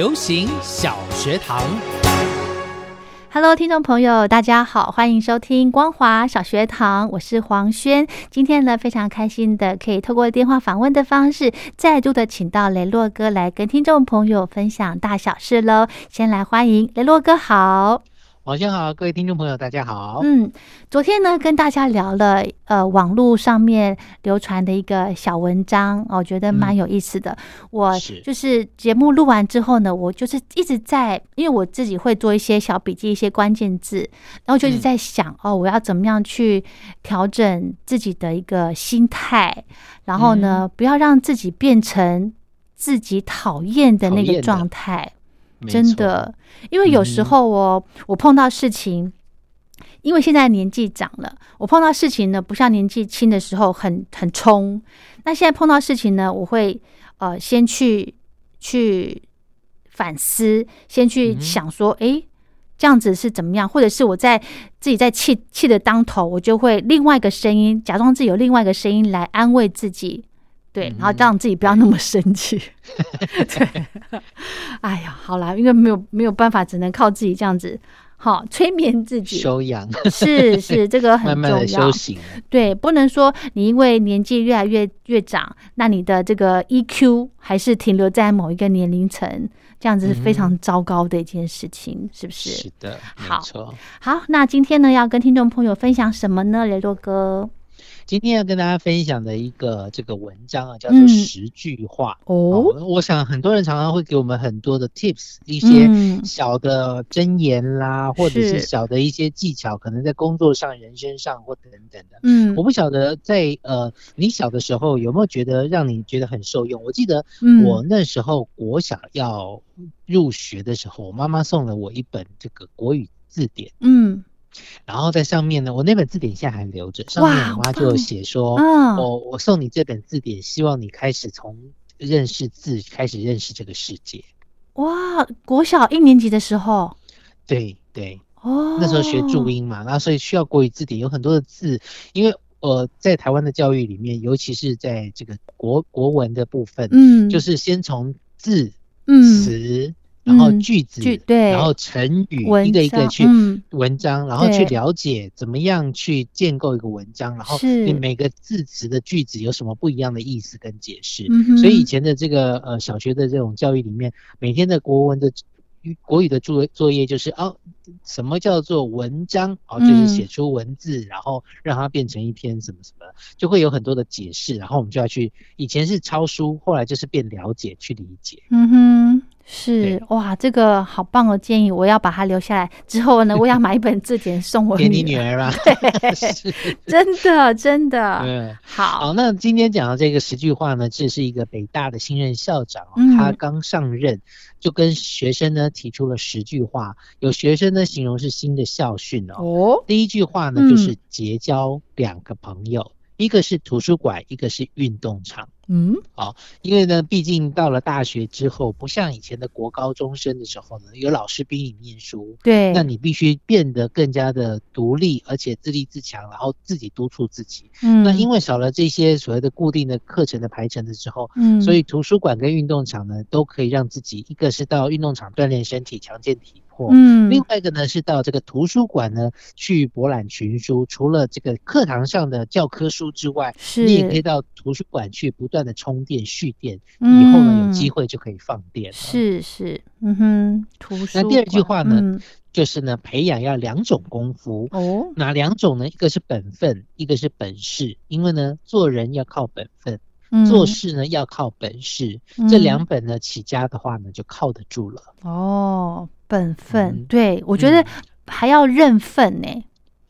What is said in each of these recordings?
流行小学堂，Hello，听众朋友，大家好，欢迎收听光华小学堂，我是黄轩。今天呢，非常开心的可以透过电话访问的方式，再度的请到雷洛哥来跟听众朋友分享大小事喽。先来欢迎雷洛哥，好。晚上好，各位听众朋友，大家好。嗯，昨天呢，跟大家聊了呃，网络上面流传的一个小文章，我觉得蛮有意思的。我就是节目录完之后呢，我就是一直在，因为我自己会做一些小笔记，一些关键字，然后就是在想哦，我要怎么样去调整自己的一个心态，然后呢，不要让自己变成自己讨厌的那个状态。真的，因为有时候我我碰到事情，因为现在年纪长了，我碰到事情呢，不像年纪轻的时候很很冲。那现在碰到事情呢，我会呃先去去反思，先去想说，哎，这样子是怎么样？或者是我在自己在气气的当头，我就会另外一个声音，假装自己有另外一个声音来安慰自己。对，然后让自己不要那么生气。对，哎呀，好啦，因为没有没有办法，只能靠自己这样子，好催眠自己，修养是是，这个很重要。修行，对，不能说你因为年纪越来越越长，那你的这个 EQ 还是停留在某一个年龄层，这样子是非常糟糕的一件事情，是不是？是的，好，好，那今天呢，要跟听众朋友分享什么呢，雷洛哥？今天要跟大家分享的一个这个文章啊，叫做十句话哦。我想很多人常常会给我们很多的 tips，一些小的箴言啦，或者是小的一些技巧，可能在工作上、人生上或等等的。嗯，我不晓得在呃你小的时候有没有觉得让你觉得很受用？我记得我那时候国小要入学的时候，我妈妈送了我一本这个国语字典。嗯。然后在上面呢，我那本字典现在还留着。上面我妈就写说：“我我送你这本字典，希望你开始从认识字开始认识这个世界。”哇，国小一年级的时候，对对哦，那时候学注音嘛，然后所以需要国语字典，有很多的字，因为呃，在台湾的教育里面，尤其是在这个国国文的部分，嗯，就是先从字、词。然后句子，对，然后成语，一个一个去文章，然后去了解怎么样去建构一个文章，然后你每个字词的句子有什么不一样的意思跟解释。所以以前的这个呃小学的这种教育里面，每天的国文的国语的作作业就是哦，什么叫做文章？哦，就是写出文字，然后让它变成一篇什么什么，就会有很多的解释，然后我们就要去。以前是抄书，后来就是变了解去理解。嗯哼。是哇，这个好棒的建议，我要把它留下来。之后呢，我要买一本字典送我给你女儿吧。真的 真的。嗯，好。好，那今天讲的这个十句话呢，这是一个北大的新任校长，他刚上任，就跟学生呢提出了十句话。有学生呢形容是新的校训哦。哦。第一句话呢就是结交两个朋友。一个是图书馆，一个是运动场。嗯，好，因为呢，毕竟到了大学之后，不像以前的国高中生的时候呢，有老师逼你念书。对，那你必须变得更加的独立，而且自立自强，然后自己督促自己。嗯，那因为少了这些所谓的固定的课程的排程的时候，嗯，所以图书馆跟运动场呢，都可以让自己，一个是到运动场锻炼身体，强健体。获。嗯，另外一个呢是到这个图书馆呢去博览群书，除了这个课堂上的教科书之外，是你也可以到图书馆去不断的充电蓄电，以后呢有机会就可以放电。是是，嗯哼，图书。那第二句话呢，就是呢培养要两种功夫哦，哪两种呢？一个是本分，一个是本事。因为呢做人要靠本分。做事呢要靠本事，这两本呢起家的话呢就靠得住了。哦，本分，对我觉得还要认份呢。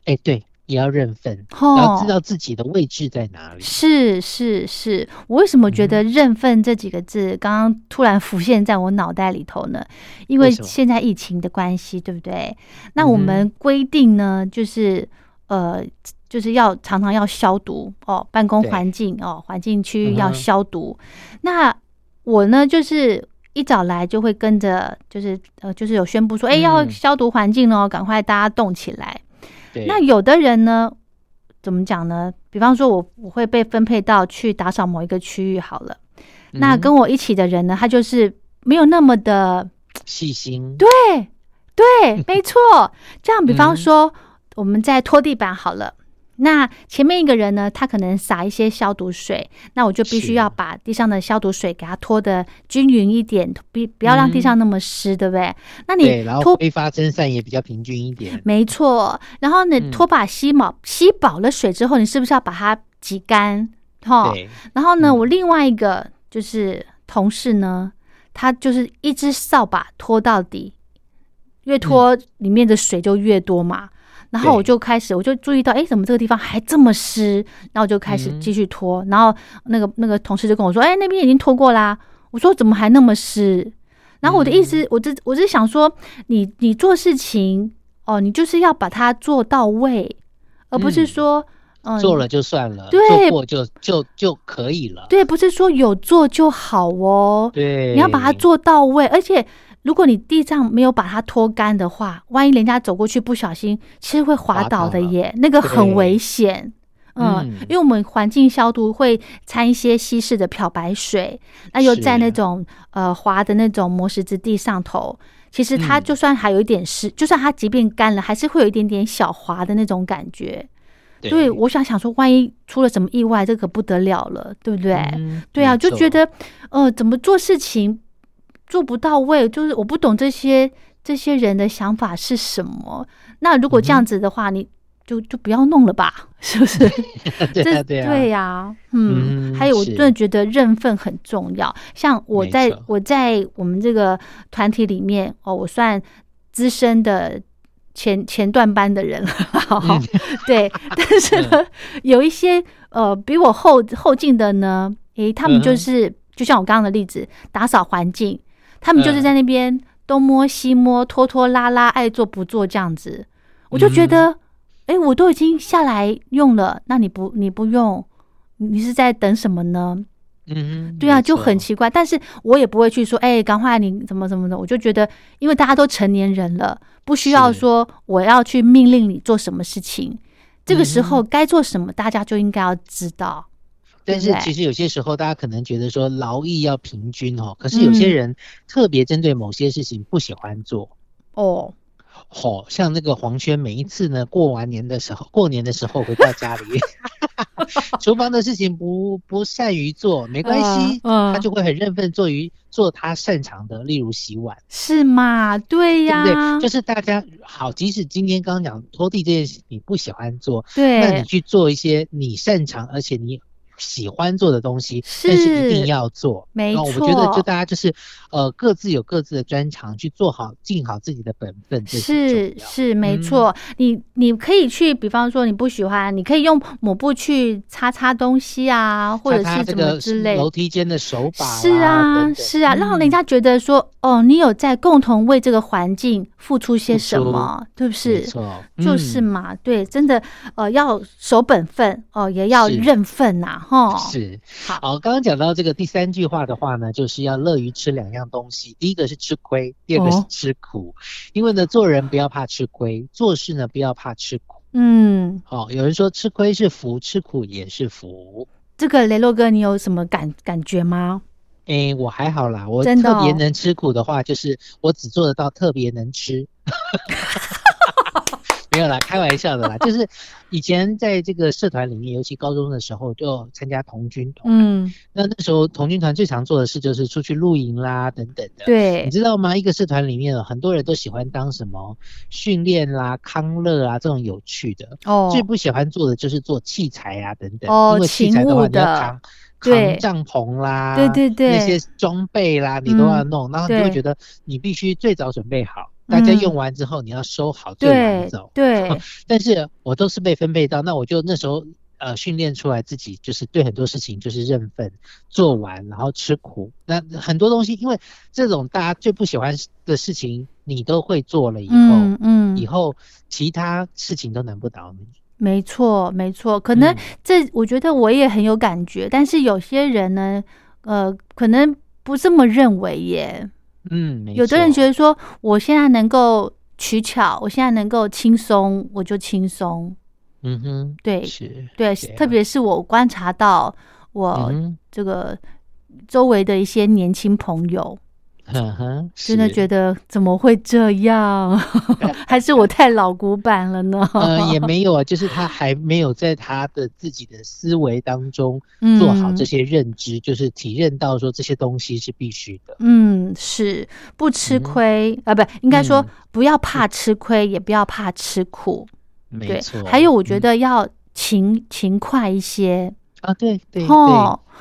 哎，对，也要认份，要知道自己的位置在哪里。是是是，我为什么觉得认份这几个字刚刚突然浮现在我脑袋里头呢？因为现在疫情的关系，对不对？那我们规定呢，就是呃。就是要常常要消毒哦，办公环境哦，环境区域要消毒。那我呢，就是一早来就会跟着，就是呃，就是有宣布说，哎，要消毒环境哦，赶快大家动起来。那有的人呢，怎么讲呢？比方说，我我会被分配到去打扫某一个区域好了。那跟我一起的人呢，他就是没有那么的细心。对对，没错。这样，比方说，我们在拖地板好了。那前面一个人呢，他可能撒一些消毒水，那我就必须要把地上的消毒水给他拖的均匀一点，不不要让地上那么湿，对不对？那你拖挥发蒸散也比较平均一点。没错，然后你拖把吸饱吸饱了水之后，你是不是要把它挤干？哈，然后呢，我另外一个就是同事呢，他就是一只扫把拖到底，越拖里面的水就越多嘛。然后我就开始，我就注意到，哎，怎么这个地方还这么湿？然后我就开始继续拖。然后那个那个同事就跟我说，哎，那边已经拖过啦。我说怎么还那么湿？然后我的意思，我这我是想说，你你做事情哦，你就是要把它做到位，而不是说，嗯，做了就算了，对，做过就就就可以了。对，不是说有做就好哦。对，你要把它做到位，而且。如果你地上没有把它拖干的话，万一人家走过去不小心，其实会滑倒的耶，那个很危险。嗯，因为我们环境消毒会掺一些稀释的漂白水，那又在那种呃滑的那种磨石子地上头，其实它就算还有一点湿，就算它即便干了，还是会有一点点小滑的那种感觉。对，我想想说，万一出了什么意外，这可不得了了，对不对？对啊，就觉得呃，怎么做事情？做不到位，就是我不懂这些这些人的想法是什么。那如果这样子的话，你就就不要弄了吧，是不是？这对呀，嗯。还有，我真的觉得认份很重要。像我在我在我们这个团体里面哦，我算资深的前前段班的人了。对，但是呢，有一些呃比我后后进的呢，诶，他们就是就像我刚刚的例子，打扫环境。他们就是在那边东摸西摸、拖拖拉拉、爱做不做这样子，我就觉得，哎，我都已经下来用了，那你不你不用，你是在等什么呢？嗯，对啊，就很奇怪。但是我也不会去说，哎，赶快你怎么怎么的。我就觉得，因为大家都成年人了，不需要说我要去命令你做什么事情。这个时候该做什么，大家就应该要知道。但是其实有些时候，大家可能觉得说劳逸要平均哦，可是有些人特别针对某些事情不喜欢做哦。好像那个黄轩，每一次呢过完年的时候，过年的时候回到家里，厨房的事情不不善于做，没关系，他就会很认份做于做他擅长的，例如洗碗，是吗？对呀，对不对？就是大家好，即使今天刚刚讲拖地这件事你不喜欢做，对，那你去做一些你擅长，而且你。喜欢做的东西，但是一定要做。没错，我觉得就大家就是，呃，各自有各自的专长，去做好、尽好自己的本分。是是，没错。你你可以去，比方说你不喜欢，你可以用抹布去擦擦东西啊，或者是什么之类。楼梯间的手把。是啊是啊，让人家觉得说，哦，你有在共同为这个环境付出些什么，对不是？错，就是嘛。对，真的，呃，要守本分哦，也要认份呐。哦，是好。刚刚讲到这个第三句话的话呢，就是要乐于吃两样东西。第一个是吃亏，第二个是吃苦。因为呢，做人不要怕吃亏，做事呢不要怕吃苦。嗯，好。有人说吃亏是福，吃苦也是福。这个雷洛哥，你有什么感感觉吗？哎，我还好啦，我特别能吃苦的话，就是我只做得到特别能吃。没有啦，开玩笑的啦。就是以前在这个社团里面，尤其高中的时候，就参加童军团。嗯，那那时候童军团最常做的事就是出去露营啦，等等的。对，你知道吗？一个社团里面很多人都喜欢当什么训练啦、康乐啊这种有趣的。哦。最不喜欢做的就是做器材啊等等。哦，因为器材的话你要扛扛帐篷啦，对对对，那些装备啦你都要弄，然后你就会觉得你必须最早准备好。大家用完之后，你要收好，就拿走。对，但是我都是被分配到，那我就那时候呃训练出来自己，就是对很多事情就是认份，做完然后吃苦。那很多东西，因为这种大家最不喜欢的事情，你都会做了以后，嗯，以后其他事情都难不倒你。没错，没错，可能这我觉得我也很有感觉，但是有些人呢，呃，可能不这么认为耶。嗯，有的人觉得说，我现在能够取巧，我现在能够轻松，我就轻松。嗯哼，对，是，对，特别是我观察到我这个周围的一些年轻朋友。真的觉得怎么会这样？还是我太老古板了呢？呃，也没有啊，就是他还没有在他的自己的思维当中做好这些认知，就是体认到说这些东西是必须的。嗯，是不吃亏啊，不应该说不要怕吃亏，也不要怕吃苦。没错，还有我觉得要勤勤快一些。啊，对对对，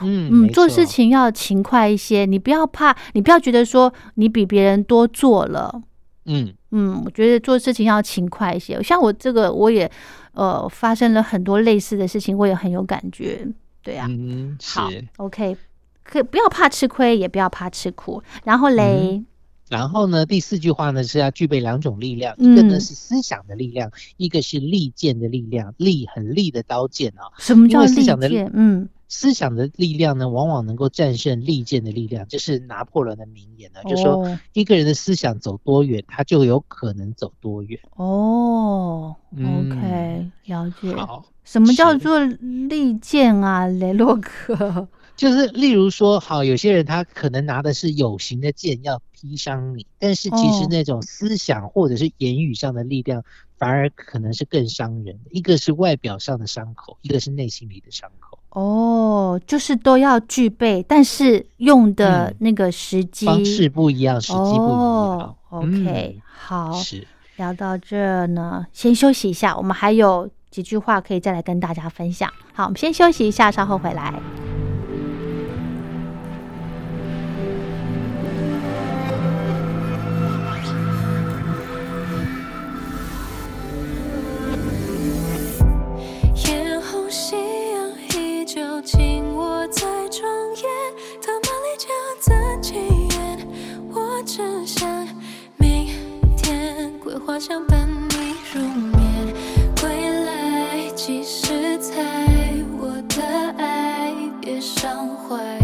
嗯嗯，做事情要勤快一些，你不要怕，你不要觉得说你比别人多做了，嗯。嗯，我觉得做事情要勤快一些。像我这个，我也呃发生了很多类似的事情，我也很有感觉，对啊，嗯，好，OK，可不要怕吃亏，也不要怕吃苦，然后嘞。然后呢，第四句话呢是要具备两种力量，一个呢是思想的力量，一个是利剑的力量，利很利的刀剑啊。什么叫利剑？嗯，思想的力量呢，往往能够战胜利剑的力量，这是拿破仑的名言呢，就说一个人的思想走多远，他就有可能走多远。哦，OK，了解。好，什么叫做利剑啊，雷洛克？就是例如说，好，有些人他可能拿的是有形的剑要劈伤你，但是其实那种思想或者是言语上的力量，反而可能是更伤人的。一个是外表上的伤口，一个是内心里的伤口。哦，就是都要具备，但是用的那个时机方式不一样，时机不一样。OK，好，是聊到这呢，先休息一下，我们还有几句话可以再来跟大家分享。好，我们先休息一下，稍后回来。夕阳依旧紧握在窗沿，他骂你就在今夜，我只想明天桂花香伴你入眠，归来几时才我的爱别伤怀。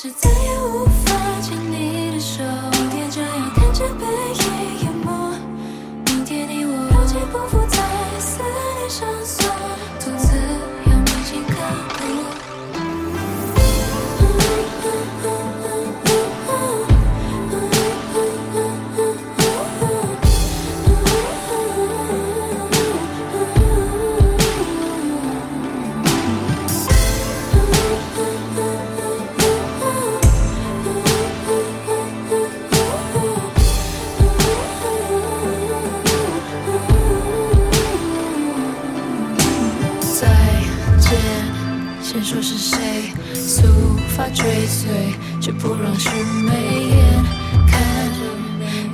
是再也无法牵你的手，我也这样看着背影淹没。明天你我了结，不负在。法追随，却不让是眉眼看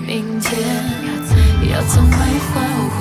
明天，要怎么换回？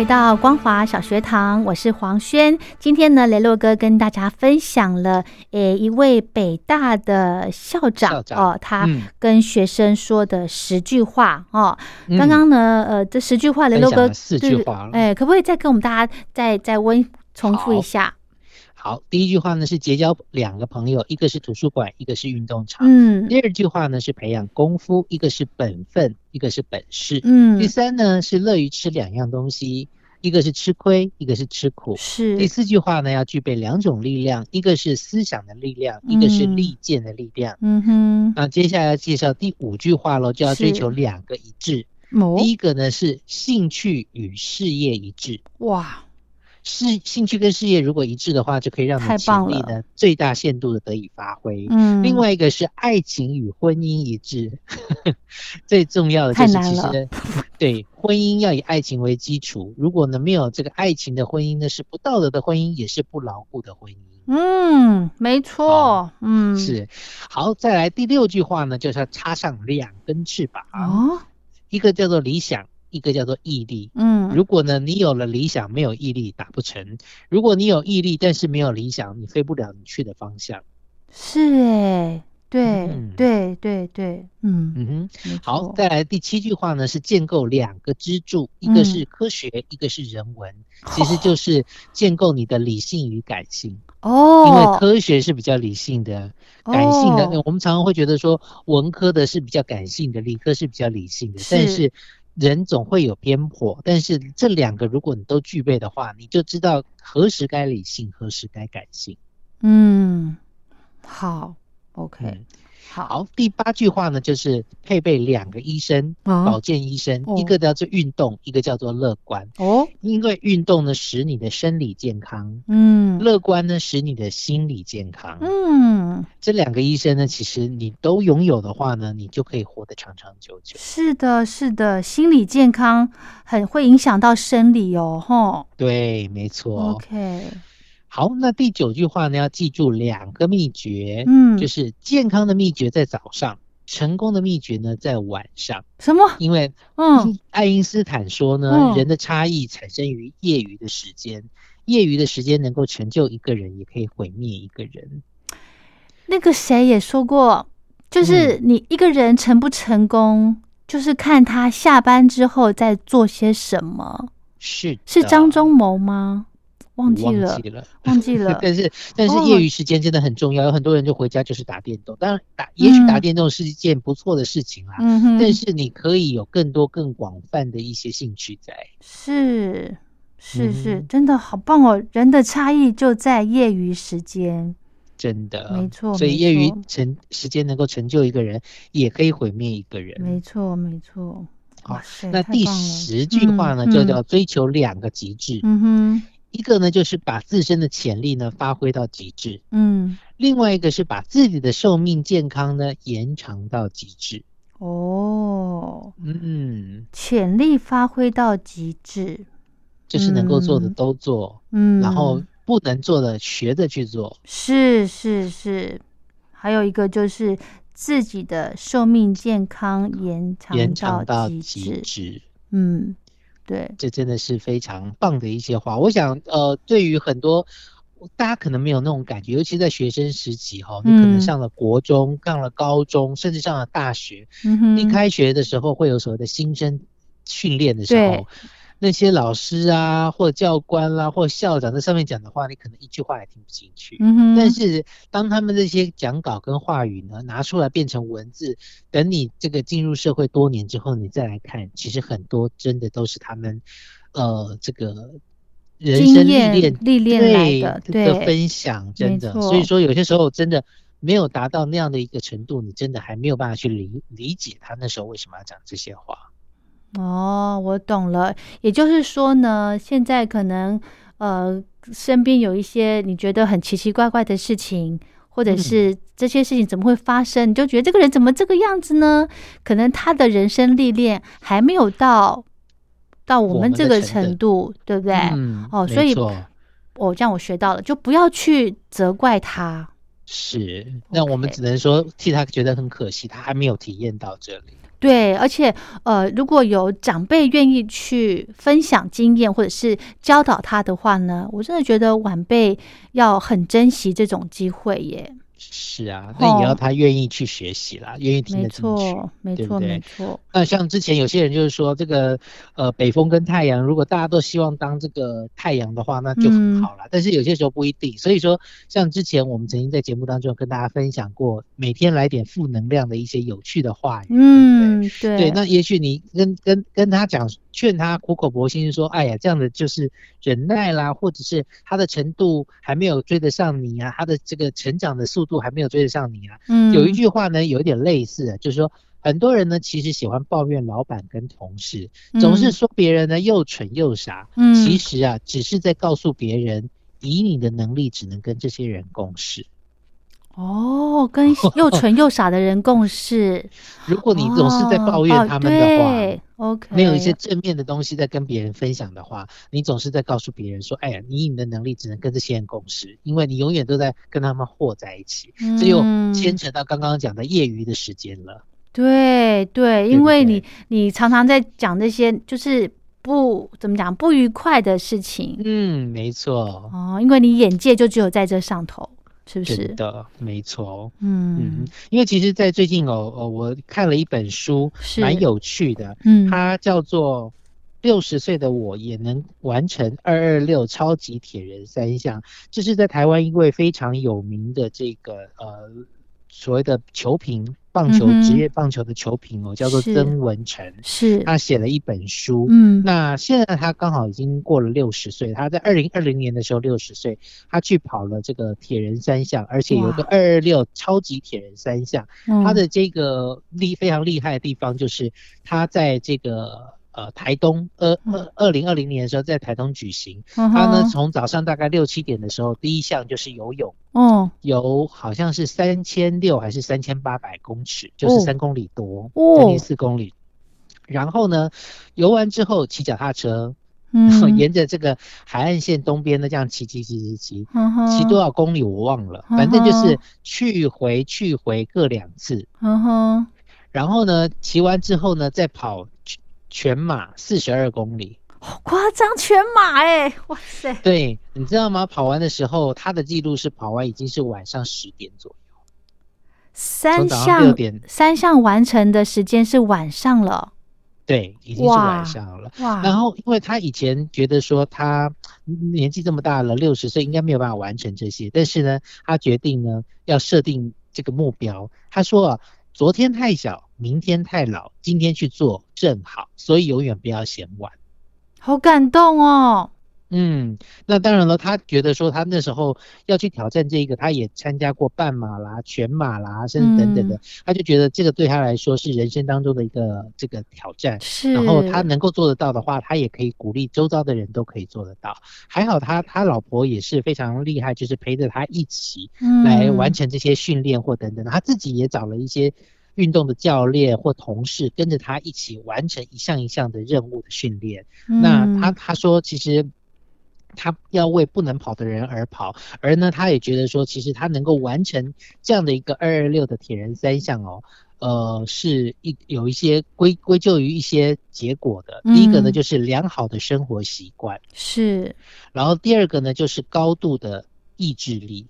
回到光华小学堂，我是黄轩。今天呢，雷洛哥跟大家分享了，诶，一位北大的校长哦，他跟学生说的十句话哦。刚刚呢，呃，这十句话，雷洛哥四句话，哎，可不可以再跟我们大家再再温重复一下？好，第一句话呢是结交两个朋友，一个是图书馆，一个是运动场。嗯，第二句话呢是培养功夫，一个是本分，一个是本事。嗯，第三呢是乐于吃两样东西，一个是吃亏，一个是吃苦。是。第四句话呢要具备两种力量，一个是思想的力量，一个是利剑的力量。嗯哼。那接下来要介绍第五句话喽，就要追求两个一致。第一个呢是兴趣与事业一致。哇。是兴趣跟事业如果一致的话，就可以让你潜力呢最大限度的得以发挥。嗯，另外一个是爱情与婚姻一致，最重要的就是其实对婚姻要以爱情为基础。如果呢没有这个爱情的婚姻呢，是不道德的婚姻，也是不牢固的婚姻。嗯，没错。嗯，是。好，再来第六句话呢，就是要插上两根翅膀。哦，一个叫做理想。一个叫做毅力，嗯，如果呢你有了理想没有毅力打不成，如果你有毅力但是没有理想，你飞不了你去的方向。是哎，对对对对，嗯嗯哼，好，再来第七句话呢是建构两个支柱，一个是科学，一个是人文，其实就是建构你的理性与感性哦，因为科学是比较理性的，感性的，我们常常会觉得说文科的是比较感性的，理科是比较理性的，但是。人总会有偏颇，但是这两个如果你都具备的话，你就知道何时该理性，何时该感性。嗯，好，OK。好，第八句话呢，就是配备两个医生，保健医生，一个叫做运动，一个叫做乐观。哦，因为运动呢使你的生理健康，嗯，乐观呢使你的心理健康，嗯，这两个医生呢，其实你都拥有的话呢，你就可以活得长长久久。是的，是的，心理健康很会影响到生理哦，吼。对，没错。OK。好，那第九句话呢？要记住两个秘诀，嗯，就是健康的秘诀在早上，成功的秘诀呢在晚上。什么？因为，嗯，爱因斯坦说呢，人的差异产生于业余的时间，业余的时间能够成就一个人，也可以毁灭一个人。那个谁也说过，就是你一个人成不成功，就是看他下班之后在做些什么。是是张忠谋吗？忘记了，忘记了。但是但是业余时间真的很重要，有很多人就回家就是打电动。当然打，也许打电动是一件不错的事情啦。嗯哼。但是你可以有更多更广泛的一些兴趣在。是是是，真的好棒哦！人的差异就在业余时间。真的，没错。所以业余成时间能够成就一个人，也可以毁灭一个人。没错没错。好，那第十句话呢，就叫追求两个极致。嗯哼，一个呢就是把自身的潜力呢发挥到极致。嗯，另外一个是把自己的寿命健康呢延长到极致。哦，嗯，潜力发挥到极致，就是能够做的都做。嗯，然后不能做的学着去做。是是是，还有一个就是。自己的寿命健康延长延长到极致，嗯，对，这真的是非常棒的一些话。我想，呃，对于很多大家可能没有那种感觉，尤其在学生时期哈，你可能上了国中、上了高中，甚至上了大学，一开学的时候会有所谓的新生训练的时候。那些老师啊，或教官啦，或校长在上面讲的话，你可能一句话也听不进去。但是当他们这些讲稿跟话语呢拿出来变成文字，等你这个进入社会多年之后，你再来看，其实很多真的都是他们，呃，这个人生历练历练来的的分享，真的。所以说有些时候真的没有达到那样的一个程度，你真的还没有办法去理理解他那时候为什么要讲这些话。哦，我懂了。也就是说呢，现在可能呃，身边有一些你觉得很奇奇怪怪的事情，或者是这些事情怎么会发生？你就觉得这个人怎么这个样子呢？可能他的人生历练还没有到到我们这个程度，对不对？哦，所以哦这样我学到了，就不要去责怪他。是，那我们只能说替他觉得很可惜，他还没有体验到这里。对，而且呃，如果有长辈愿意去分享经验或者是教导他的话呢，我真的觉得晚辈要很珍惜这种机会耶。是啊，那也要他愿意去学习啦，愿意听得进去，没错，没错。那像之前有些人就是说，这个呃，北风跟太阳，如果大家都希望当这个太阳的话，那就很好了。但是有些时候不一定，所以说像之前我们曾经在节目当中跟大家分享过，每天来点负能量的一些有趣的话语，嗯，对，对。那也许你跟跟跟他讲。劝他苦口婆心说：“哎呀，这样的就是忍耐啦，或者是他的程度还没有追得上你啊，他的这个成长的速度还没有追得上你啊。”嗯，有一句话呢，有一点类似，就是说很多人呢其实喜欢抱怨老板跟同事，总是说别人呢又蠢又傻。嗯，其实啊，只是在告诉别人，以你的能力只能跟这些人共事。哦，跟又蠢又傻的人共事。如果你总是在抱怨他们的话，OK，没有一些正面的东西在跟别人分享的话，你总是在告诉别人说：“哎呀，你你的能力只能跟这些人共事，因为你永远都在跟他们和在一起。”这又牵扯到刚刚讲的业余的时间了。对对，因为你你常常在讲那些就是不怎么讲不愉快的事情。嗯，没错。哦，因为你眼界就只有在这上头。是不是的？没错，嗯嗯，因为其实，在最近哦哦，我看了一本书，蛮有趣的，嗯，它叫做《六十岁的我也能完成二二六超级铁人三项》，这是在台湾一位非常有名的这个呃。所谓的球评，棒球职业棒球的球评哦，叫做曾文成，是他写了一本书。嗯，那现在他刚好已经过了六十岁，他在二零二零年的时候六十岁，他去跑了这个铁人三项，而且有个二二六超级铁人三项。他的这个厉非常厉害的地方就是他在这个。呃，台东二二二零二零年的时候在台东举行，他呢从早上大概六七点的时候，第一项就是游泳，哦，游好像是三千六还是三千八百公尺，就是三公里多，将近四公里。然后呢，游完之后骑脚踏车，嗯，沿着这个海岸线东边的这样骑骑骑骑骑，骑多少公里我忘了，反正就是去回去回各两次，嗯哼。然后呢，骑完之后呢，再跑。全马四十二公里，好夸张！全马哎，哇塞！对，你知道吗？跑完的时候，他的记录是跑完已经是晚上十点左右。三项三项完成的时间是晚上了。对，已经是晚上了。哇！然后，因为他以前觉得说他年纪这么大了，六十岁应该没有办法完成这些，但是呢，他决定呢要设定这个目标。他说啊，昨天太小，明天太老，今天去做正好，所以永远不要嫌晚。好感动哦。嗯，那当然了，他觉得说他那时候要去挑战这个，他也参加过半马啦、全马啦，甚至等等的，他就觉得这个对他来说是人生当中的一个这个挑战。是，然后他能够做得到的话，他也可以鼓励周遭的人都可以做得到。还好他他老婆也是非常厉害，就是陪着他一起来完成这些训练或等等。他自己也找了一些运动的教练或同事跟着他一起完成一项一项的任务的训练。那他他说其实。他要为不能跑的人而跑，而呢，他也觉得说，其实他能够完成这样的一个二二六的铁人三项哦，呃，是一有一些归归咎于一些结果的。第一个呢，就是良好的生活习惯，是。然后第二个呢，就是高度的意志力。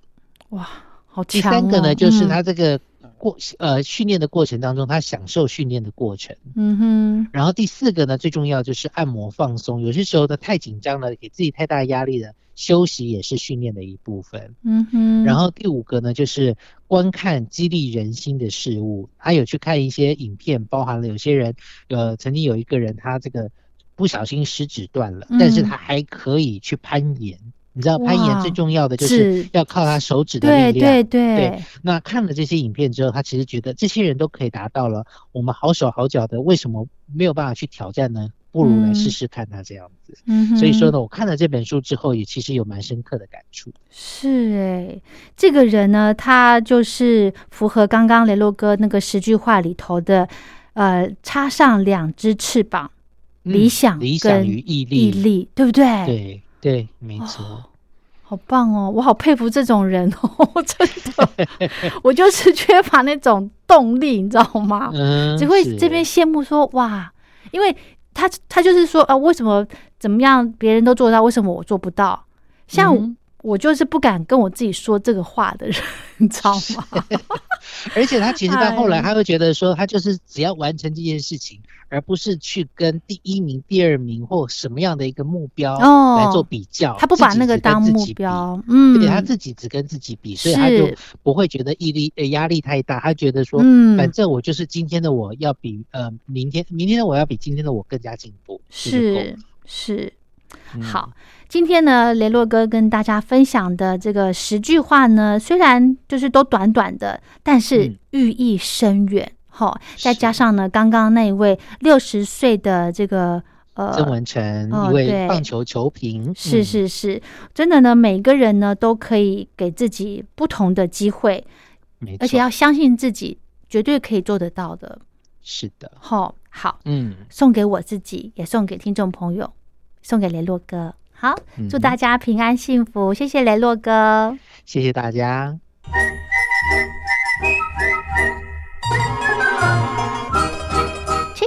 哇，好强！第三个呢，就是他这个。过呃训练的过程当中，他享受训练的过程。嗯哼。然后第四个呢，最重要就是按摩放松。有些时候呢，太紧张了，给自己太大压力了，休息也是训练的一部分。嗯哼。然后第五个呢，就是观看激励人心的事物。他有去看一些影片，包含了有些人，呃，曾经有一个人他这个不小心食指断了，但是他还可以去攀岩。你知道攀岩最重要的就是要靠他手指的力量。对对对。那看了这些影片之后，他其实觉得这些人都可以达到了，我们好手好脚的，为什么没有办法去挑战呢？不如来试试看他这样子。嗯。所以说呢，我看了这本书之后，也其实有蛮深刻的感触。是哎，这个人呢，他就是符合刚刚雷洛哥那个十句话里头的，呃，插上两只翅膀，理想、理想与毅力，毅力，对不对？对。对，没错，好棒哦！我好佩服这种人哦，真的，我就是缺乏那种动力，你知道吗？嗯，只会这边羡慕说哇，因为他他就是说啊，为什么怎么样别人都做到，为什么我做不到？像我就是不敢跟我自己说这个话的人，你知道吗？而且他其实到后来，他会觉得说，他就是只要完成这件事情，而不是去跟第一名、第二名或什么样的一个目标来做比较。他不把那个当目标，嗯，对，他自己只跟自己比，所以他就不会觉得毅力呃压力太大。他觉得说，嗯反正我就是今天的我要比呃明天明天的我要比今天的我更加进步，是是。好，今天呢，雷洛哥跟大家分享的这个十句话呢，虽然就是都短短的，但是寓意深远。哈，再加上呢，刚刚那一位六十岁的这个呃曾文成，一位棒球球评，是是是，真的呢，每个人呢都可以给自己不同的机会，而且要相信自己，绝对可以做得到的。是的，好，好，嗯，送给我自己，也送给听众朋友。送给雷洛哥，好，祝大家平安幸福，谢谢雷洛哥，谢谢大家。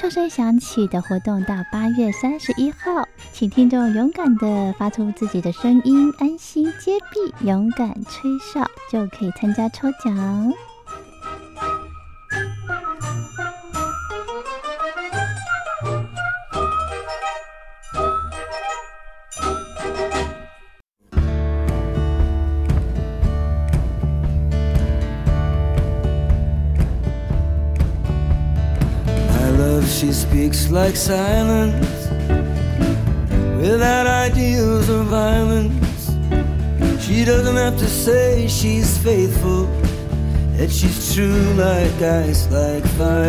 哨声响起的活动到八月三十一号，请听众勇敢的发出自己的声音，安心接币，勇敢吹哨，就可以参加抽奖。Speaks like silence without ideals of violence. She doesn't have to say she's faithful, that she's true like ice, like fire.